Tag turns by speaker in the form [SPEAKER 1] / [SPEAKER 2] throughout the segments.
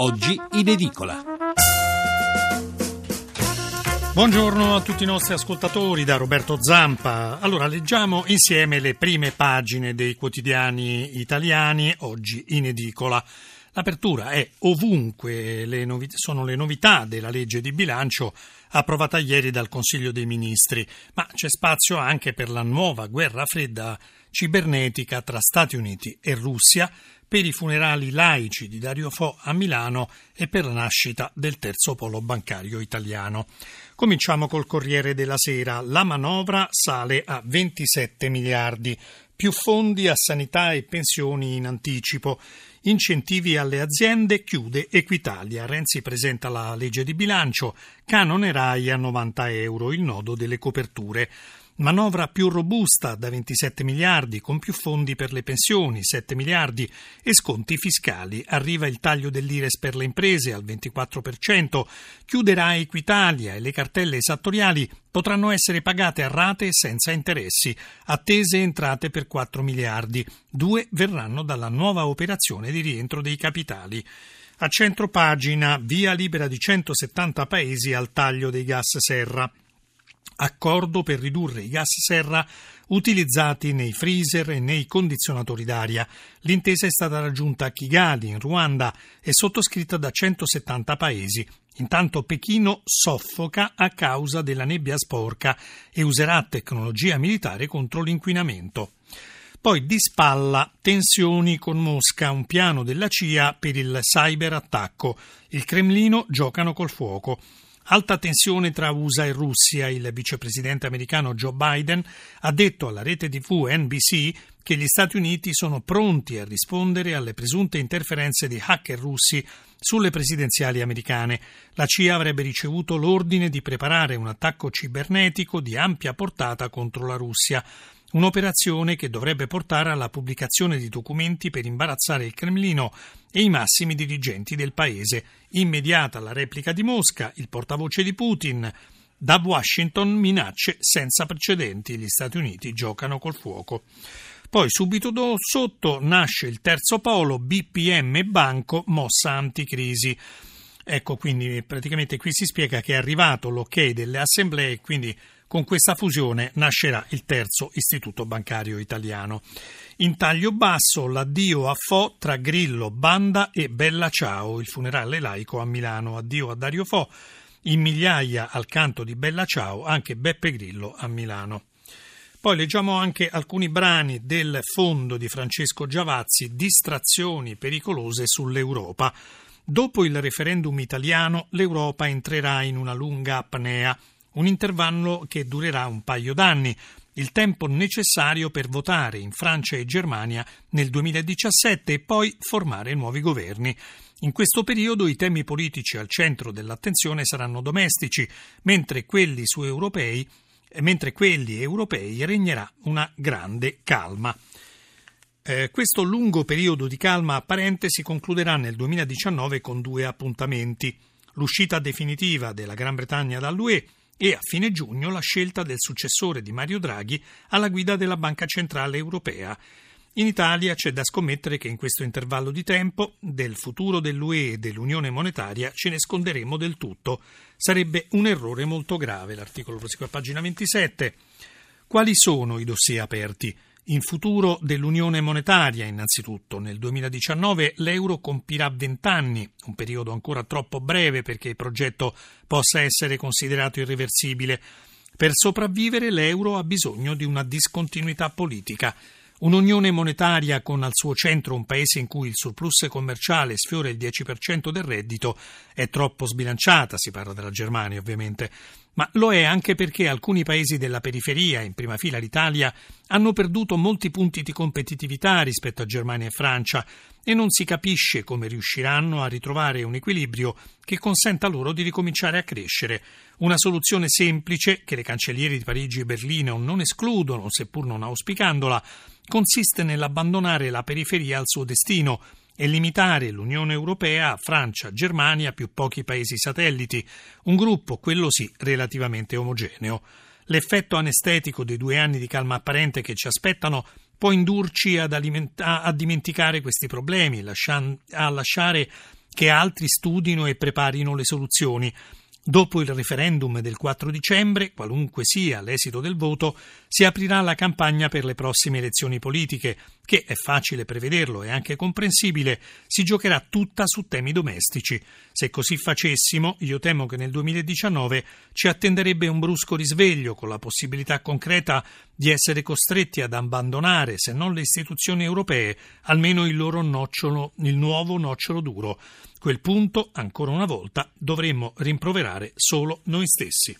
[SPEAKER 1] oggi in edicola.
[SPEAKER 2] Buongiorno a tutti i nostri ascoltatori da Roberto Zampa. Allora, leggiamo insieme le prime pagine dei quotidiani italiani oggi in edicola. L'apertura è ovunque, le novità, sono le novità della legge di bilancio approvata ieri dal Consiglio dei Ministri, ma c'è spazio anche per la nuova guerra fredda cibernetica tra Stati Uniti e Russia, per i funerali laici di Dario Fo a Milano e per la nascita del terzo polo bancario italiano. Cominciamo col Corriere della Sera. La manovra sale a 27 miliardi, più fondi a sanità e pensioni in anticipo. Incentivi alle aziende, chiude Equitalia. Renzi presenta la legge di bilancio, canone RAI a 90 euro, il nodo delle coperture. Manovra più robusta da 27 miliardi, con più fondi per le pensioni, 7 miliardi, e sconti fiscali. Arriva il taglio dell'IRES per le imprese al 24%, chiuderà Equitalia e le cartelle esattoriali potranno essere pagate a rate senza interessi, attese entrate per 4 miliardi. Due verranno dalla nuova operazione di rientro dei capitali. A centro pagina, via libera di 170 paesi al taglio dei gas serra accordo per ridurre i gas serra utilizzati nei freezer e nei condizionatori d'aria. L'intesa è stata raggiunta a Kigali, in Ruanda, e sottoscritta da 170 paesi. Intanto Pechino soffoca a causa della nebbia sporca e userà tecnologia militare contro l'inquinamento. Poi di spalla tensioni con Mosca, un piano della CIA per il cyberattacco. Il Cremlino giocano col fuoco. Alta tensione tra USA e Russia. Il vicepresidente americano Joe Biden ha detto alla rete TV NBC che gli Stati Uniti sono pronti a rispondere alle presunte interferenze di hacker russi sulle presidenziali americane. La CIA avrebbe ricevuto l'ordine di preparare un attacco cibernetico di ampia portata contro la Russia. Un'operazione che dovrebbe portare alla pubblicazione di documenti per imbarazzare il Cremlino e i massimi dirigenti del paese. Immediata la replica di Mosca, il portavoce di Putin. Da Washington minacce senza precedenti. Gli Stati Uniti giocano col fuoco. Poi subito do, sotto nasce il terzo polo, BPM Banco, mossa anticrisi. Ecco, quindi praticamente qui si spiega che è arrivato l'ok delle assemblee, quindi con questa fusione nascerà il terzo istituto bancario italiano. In taglio basso l'addio a Fo tra Grillo, Banda e Bella Ciao, il funerale laico a Milano. Addio a Dario Fo, in migliaia al canto di Bella Ciao anche Beppe Grillo a Milano. Poi leggiamo anche alcuni brani del fondo di Francesco Giavazzi, Distrazioni pericolose sull'Europa. Dopo il referendum italiano, l'Europa entrerà in una lunga apnea un intervallo che durerà un paio d'anni, il tempo necessario per votare in Francia e Germania nel 2017 e poi formare nuovi governi. In questo periodo i temi politici al centro dell'attenzione saranno domestici, mentre quelli europei mentre quelli europei regnerà una grande calma. Eh, questo lungo periodo di calma apparente si concluderà nel 2019 con due appuntamenti: l'uscita definitiva della Gran Bretagna dall'UE e a fine giugno la scelta del successore di Mario Draghi alla guida della Banca Centrale Europea. In Italia c'è da scommettere che in questo intervallo di tempo del futuro dell'UE e dell'Unione Monetaria ce ne sconderemo del tutto. Sarebbe un errore molto grave. L'articolo prosegue a pagina 27. Quali sono i dossier aperti? In futuro dell'Unione Monetaria, innanzitutto, nel 2019 l'euro compirà 20 anni, un periodo ancora troppo breve perché il progetto possa essere considerato irreversibile. Per sopravvivere l'euro ha bisogno di una discontinuità politica. Un'unione monetaria con al suo centro un paese in cui il surplus commerciale sfiora il 10% del reddito è troppo sbilanciata, si parla della Germania ovviamente, ma lo è anche perché alcuni paesi della periferia, in prima fila l'Italia, hanno perduto molti punti di competitività rispetto a Germania e Francia e non si capisce come riusciranno a ritrovare un equilibrio che consenta loro di ricominciare a crescere. Una soluzione semplice, che le cancellieri di Parigi e Berlino non escludono, seppur non auspicandola, consiste nell'abbandonare la periferia al suo destino e limitare l'Unione Europea a Francia, Germania più pochi paesi satelliti, un gruppo, quello sì, relativamente omogeneo. L'effetto anestetico dei due anni di calma apparente che ci aspettano può indurci ad alimenta- a dimenticare questi problemi, lascian- a lasciare che altri studino e preparino le soluzioni. Dopo il referendum del 4 dicembre, qualunque sia l'esito del voto, si aprirà la campagna per le prossime elezioni politiche, che è facile prevederlo e anche comprensibile, si giocherà tutta su temi domestici. Se così facessimo, io temo che nel 2019 ci attenderebbe un brusco risveglio con la possibilità concreta di essere costretti ad abbandonare, se non le istituzioni europee, almeno il loro nocciolo, il nuovo nocciolo duro quel punto, ancora una volta, dovremmo rimproverare solo noi stessi.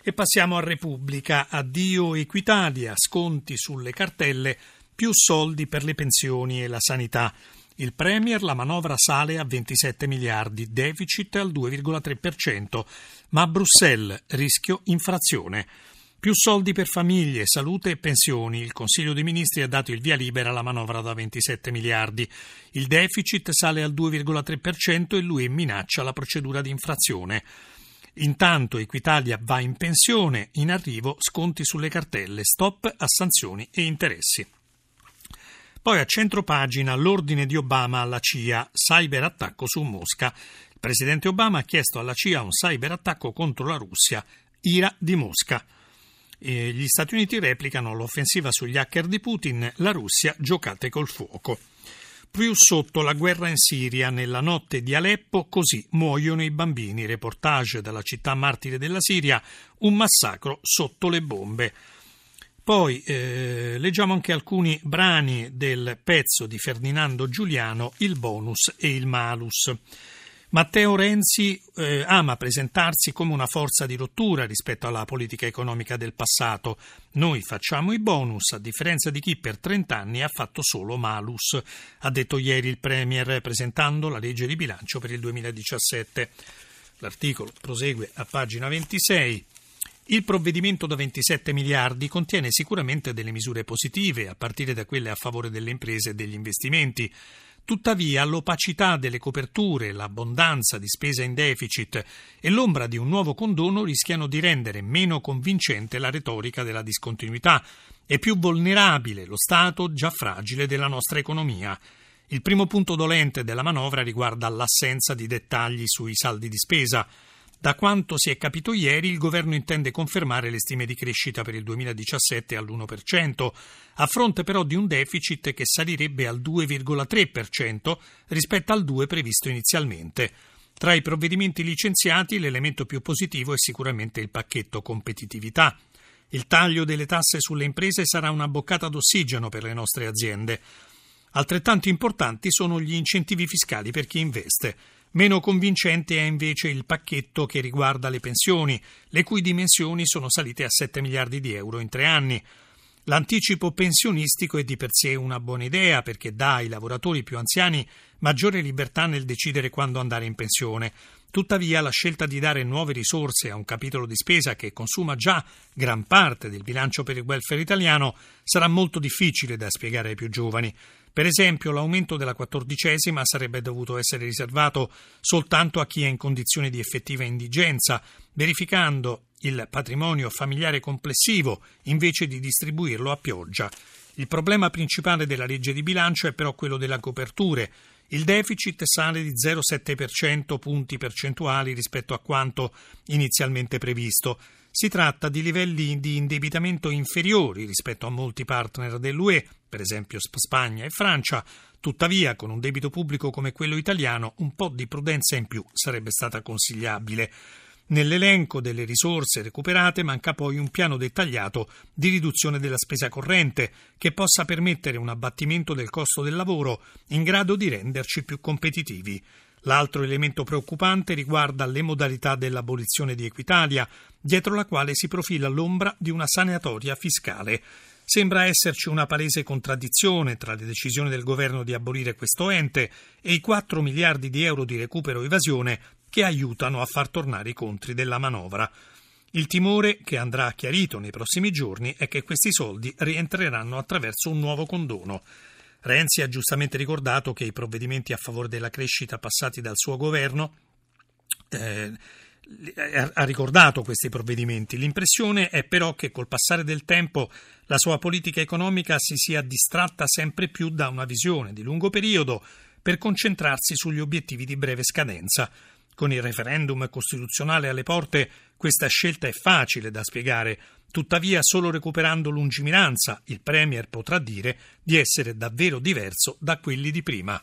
[SPEAKER 2] E passiamo a Repubblica. Addio Equitalia, sconti sulle cartelle, più soldi per le pensioni e la sanità. Il Premier, la manovra sale a 27 miliardi, deficit al 2,3%, ma a Bruxelles rischio infrazione. Più soldi per famiglie, salute e pensioni. Il Consiglio dei Ministri ha dato il via libera alla manovra da 27 miliardi. Il deficit sale al 2,3% e lui minaccia la procedura di infrazione. Intanto Equitalia va in pensione, in arrivo sconti sulle cartelle, stop a sanzioni e interessi. Poi a centro pagina l'ordine di Obama alla CIA, cyberattacco su Mosca. Il presidente Obama ha chiesto alla CIA un cyberattacco contro la Russia, ira di Mosca. E gli Stati Uniti replicano l'offensiva sugli hacker di Putin, la Russia giocate col fuoco. Più sotto la guerra in Siria, nella notte di Aleppo, così muoiono i bambini. Reportage dalla città martire della Siria, un massacro sotto le bombe. Poi eh, leggiamo anche alcuni brani del pezzo di Ferdinando Giuliano, Il bonus e il malus. Matteo Renzi eh, ama presentarsi come una forza di rottura rispetto alla politica economica del passato. Noi facciamo i bonus, a differenza di chi per 30 anni ha fatto solo malus, ha detto ieri il Premier presentando la legge di bilancio per il 2017. L'articolo prosegue a pagina 26. Il provvedimento da 27 miliardi contiene sicuramente delle misure positive, a partire da quelle a favore delle imprese e degli investimenti. Tuttavia l'opacità delle coperture, l'abbondanza di spesa in deficit e l'ombra di un nuovo condono rischiano di rendere meno convincente la retorica della discontinuità e più vulnerabile lo stato già fragile della nostra economia. Il primo punto dolente della manovra riguarda l'assenza di dettagli sui saldi di spesa. Da quanto si è capito ieri, il governo intende confermare le stime di crescita per il 2017 all'1%, a fronte però di un deficit che salirebbe al 2,3% rispetto al 2% previsto inizialmente. Tra i provvedimenti licenziati l'elemento più positivo è sicuramente il pacchetto competitività. Il taglio delle tasse sulle imprese sarà una boccata d'ossigeno per le nostre aziende. Altrettanto importanti sono gli incentivi fiscali per chi investe. Meno convincente è invece il pacchetto che riguarda le pensioni, le cui dimensioni sono salite a 7 miliardi di euro in tre anni. L'anticipo pensionistico è di per sé una buona idea perché dà ai lavoratori più anziani maggiore libertà nel decidere quando andare in pensione. Tuttavia la scelta di dare nuove risorse a un capitolo di spesa che consuma già gran parte del bilancio per il welfare italiano sarà molto difficile da spiegare ai più giovani. Per esempio, l'aumento della quattordicesima sarebbe dovuto essere riservato soltanto a chi è in condizioni di effettiva indigenza, verificando il patrimonio familiare complessivo invece di distribuirlo a pioggia. Il problema principale della legge di bilancio è però quello delle coperture. Il deficit sale di 0,7% punti percentuali rispetto a quanto inizialmente previsto. Si tratta di livelli di indebitamento inferiori rispetto a molti partner dell'UE, per esempio Spagna e Francia. Tuttavia, con un debito pubblico come quello italiano, un po' di prudenza in più sarebbe stata consigliabile. Nell'elenco delle risorse recuperate manca poi un piano dettagliato di riduzione della spesa corrente che possa permettere un abbattimento del costo del lavoro in grado di renderci più competitivi. L'altro elemento preoccupante riguarda le modalità dell'abolizione di Equitalia, dietro la quale si profila l'ombra di una sanatoria fiscale. Sembra esserci una palese contraddizione tra le decisioni del governo di abolire questo ente e i 4 miliardi di euro di recupero evasione che aiutano a far tornare i conti della manovra. Il timore che andrà chiarito nei prossimi giorni è che questi soldi rientreranno attraverso un nuovo condono. Renzi ha giustamente ricordato che i provvedimenti a favore della crescita passati dal suo governo eh, ha ricordato questi provvedimenti. L'impressione è però che col passare del tempo la sua politica economica si sia distratta sempre più da una visione di lungo periodo per concentrarsi sugli obiettivi di breve scadenza. Con il referendum costituzionale alle porte, questa scelta è facile da spiegare. Tuttavia, solo recuperando lungimiranza, il Premier potrà dire di essere davvero diverso da quelli di prima.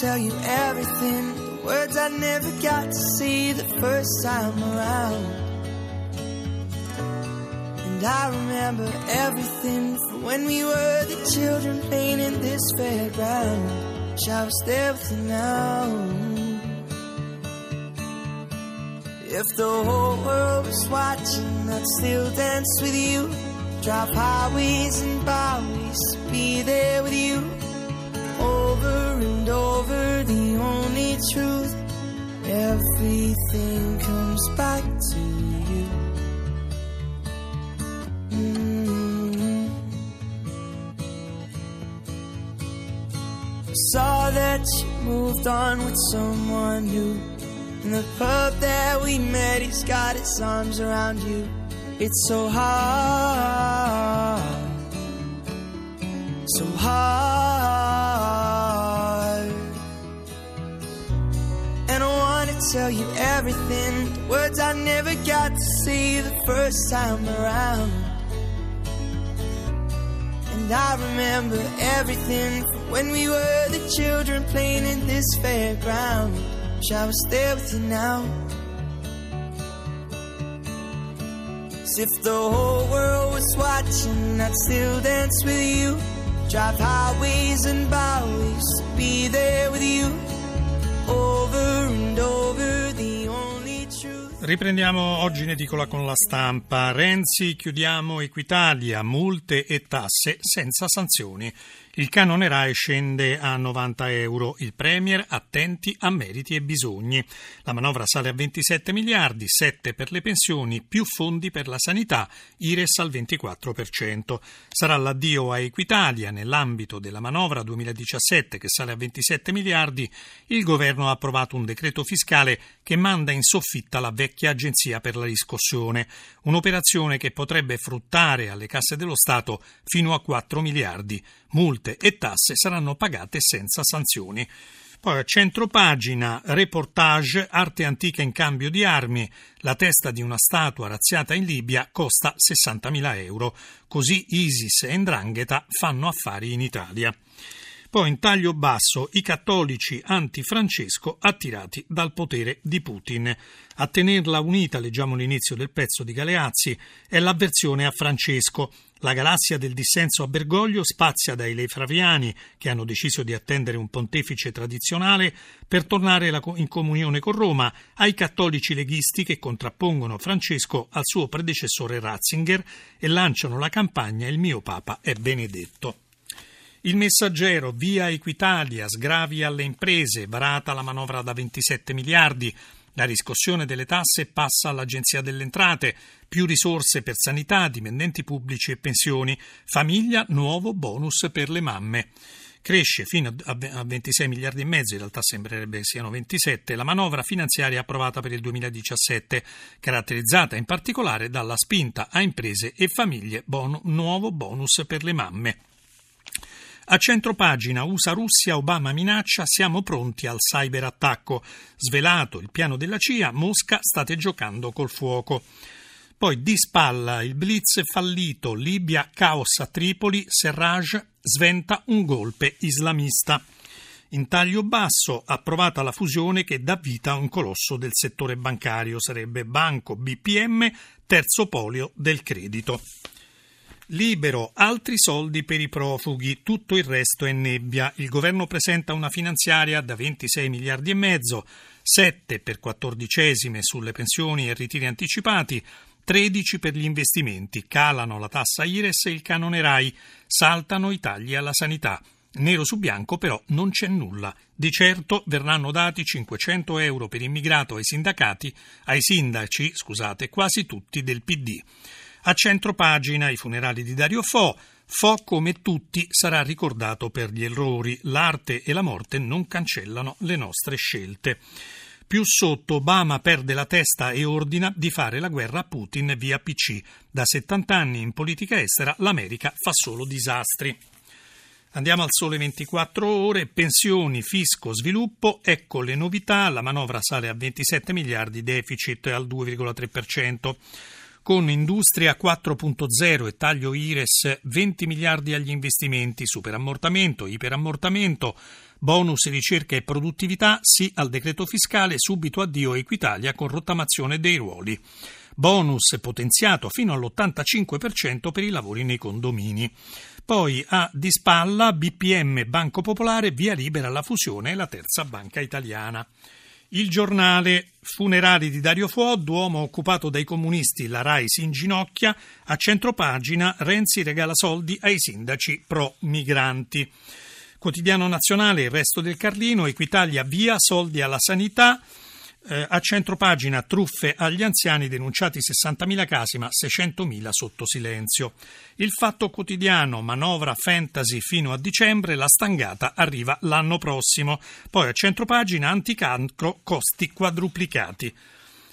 [SPEAKER 2] Tell you everything. The words I never got to see the first time around. And I remember everything from when we were the children playing in this fairground. Wish I was there with you now. If the whole world was watching, I'd still dance with you. Drive highways and byways, be there with you truth. Everything comes back to you. Mm-hmm. Saw that you moved on with someone new. And the pub that we met, he's got his arms around you. It's so hard, so hard. Tell you everything. The words I never got to say the first time around. And I remember everything from when we were the children playing in this fairground. Wish I was there with you now. As if the whole world was watching, I'd still dance with you. Drive highways and byways, be there with you. Riprendiamo oggi in edicola con la stampa. Renzi, chiudiamo Equitalia, multe e tasse senza sanzioni. Il canone RAE scende a 90 euro. Il Premier attenti a meriti e bisogni. La manovra sale a 27 miliardi, 7 per le pensioni, più fondi per la sanità, IRES al 24%. Sarà l'addio a Equitalia. Nell'ambito della manovra 2017 che sale a 27 miliardi, il governo ha approvato un decreto fiscale che manda in soffitta la vecchia agenzia per la riscossione. Un'operazione che potrebbe fruttare alle casse dello Stato fino a 4 miliardi. Multe e tasse saranno pagate senza sanzioni. Poi a centro pagina, reportage, arte antica in cambio di armi. La testa di una statua razziata in Libia costa 60.000 euro. Così ISIS e Ndrangheta fanno affari in Italia. Poi in taglio basso i cattolici anti-Francesco attirati dal potere di Putin. A tenerla unita, leggiamo l'inizio del pezzo di Galeazzi, è l'avversione a Francesco. La galassia del dissenso a Bergoglio spazia dai Lefraviani, che hanno deciso di attendere un pontefice tradizionale, per tornare in comunione con Roma, ai cattolici leghisti che contrappongono Francesco al suo predecessore Ratzinger e lanciano la campagna Il mio Papa è benedetto. Il messaggero, via Equitalia, sgravi alle imprese, varata la manovra da 27 miliardi. La riscossione delle tasse passa all'Agenzia delle Entrate, più risorse per sanità, dipendenti pubblici e pensioni, famiglia, nuovo bonus per le mamme. Cresce fino a 26 miliardi e mezzo, in realtà sembrerebbe siano 27, la manovra finanziaria approvata per il 2017, caratterizzata in particolare dalla spinta a imprese e famiglie, bon, nuovo bonus per le mamme. A centro pagina USA-Russia, Obama minaccia, siamo pronti al cyberattacco. Svelato il piano della CIA, Mosca state giocando col fuoco. Poi di spalla il blitz fallito, Libia caos a Tripoli, Serraj sventa un golpe islamista. In taglio basso approvata la fusione che dà vita a un colosso del settore bancario, sarebbe Banco BPM, terzo polio del credito. Libero, altri soldi per i profughi, tutto il resto è nebbia. Il governo presenta una finanziaria da 26 miliardi e mezzo, 7 per quattordicesime sulle pensioni e ritiri anticipati, 13 per gli investimenti, calano la tassa IRES e il canone RAI, saltano i tagli alla sanità. Nero su bianco però non c'è nulla. Di certo verranno dati 500 euro per immigrato ai sindacati, ai sindaci, scusate, quasi tutti del PD. A centro pagina i funerali di Dario Fo. Fo, come tutti, sarà ricordato per gli errori. L'arte e la morte non cancellano le nostre scelte. Più sotto Obama perde la testa e ordina di fare la guerra a Putin via PC. Da 70 anni in politica estera l'America fa solo disastri. Andiamo al sole 24 ore, pensioni, fisco, sviluppo, ecco le novità, la manovra sale a 27 miliardi, deficit al 2,3%. Con Industria 4.0 e taglio IRES 20 miliardi agli investimenti, superammortamento, iperammortamento, bonus ricerca e produttività, sì al decreto fiscale, subito addio Equitalia con rottamazione dei ruoli. Bonus potenziato fino all'85% per i lavori nei condomini. Poi a di spalla BPM Banco Popolare via libera la fusione la terza banca italiana. Il giornale Funerali di Dario Fo, Duomo occupato dai comunisti, la RAI si inginocchia, a centropagina Renzi regala soldi ai sindaci pro-migranti. Quotidiano nazionale, il resto del Carlino, Equitalia via soldi alla sanità, eh, a centropagina truffe agli anziani denunciati 60.000 casi ma 600.000 sotto silenzio. Il fatto quotidiano manovra fantasy fino a dicembre, la stangata arriva l'anno prossimo. Poi a centropagina anticancro costi quadruplicati.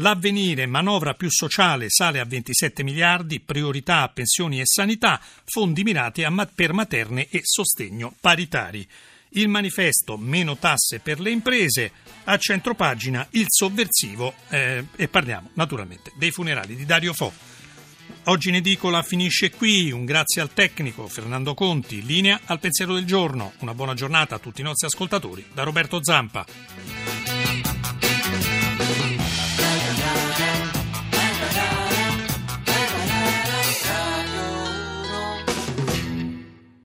[SPEAKER 2] L'avvenire, manovra più sociale, sale a 27 miliardi, priorità a pensioni e sanità, fondi mirati per materne e sostegno paritari. Il manifesto meno tasse per le imprese, a centropagina il sovversivo eh, e parliamo naturalmente dei funerali di Dario Fo. Oggi in edicola finisce qui, un grazie al tecnico Fernando Conti, linea al pensiero del giorno. Una buona giornata a tutti i nostri ascoltatori da Roberto Zampa.